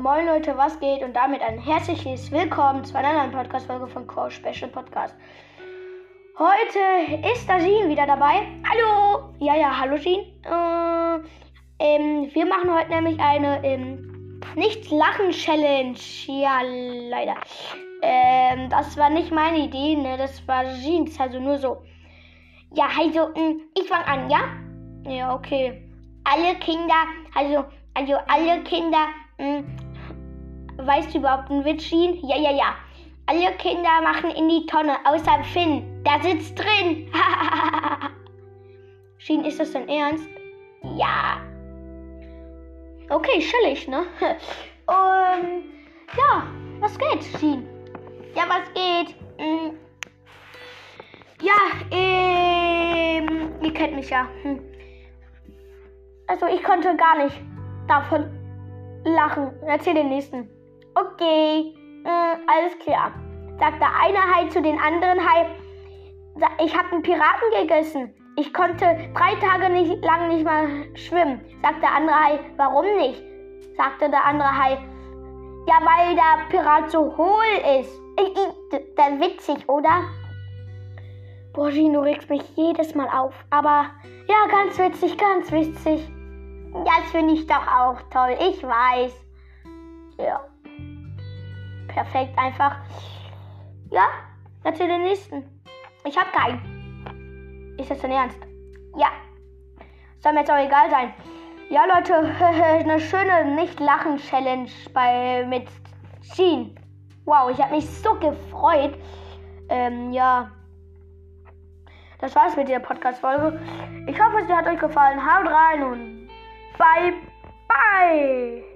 Moin Leute, was geht? Und damit ein herzliches Willkommen zu einer neuen Podcast-Folge von Core Special Podcast. Heute ist da Jean wieder dabei. Hallo! Ja, ja, hallo Jean. Äh, ähm, wir machen heute nämlich eine ähm, Nicht-Lachen-Challenge. Ja, leider. Ähm, das war nicht meine Idee, ne? Das war Jeans, also nur so. Ja, also, ähm, ich fange an, ja? Ja, okay. Alle Kinder, also, also alle Kinder, mh, weißt du überhaupt einen Witz, Jean? Ja, ja, ja. Alle Kinder machen in die Tonne, außer Finn. Der sitzt drin. Jean, ist das dein Ernst? Ja. Okay, chillig, ne? Und ja, was geht, Jean? Ja, was geht? Hm. Ja, ähm, ihr kennt mich ja. Hm. Also ich konnte gar nicht davon lachen. Erzähl den nächsten. Okay, äh, alles klar. Sagt der eine Hai zu den anderen Hai, ich habe einen Piraten gegessen. Ich konnte drei Tage nicht, lang nicht mal schwimmen. Sagt der andere Hai, warum nicht? Sagte der andere Hai, ja, weil der Pirat so hohl ist. Der witzig, oder? Boah, du regst mich jedes Mal auf. Aber ja, ganz witzig, ganz witzig. Das finde ich doch auch toll. Ich weiß. Ja. Perfekt, einfach. Ja, erzähl den nächsten. Ich habe keinen. Ist das dein Ernst? Ja. Soll mir jetzt auch egal sein. Ja, Leute, eine schöne Nicht-Lachen-Challenge bei mit Jean. Wow, ich habe mich so gefreut. Ähm, ja. Das war's mit der Podcast-Folge. Ich hoffe, sie hat euch gefallen. Haut rein und bye, bye.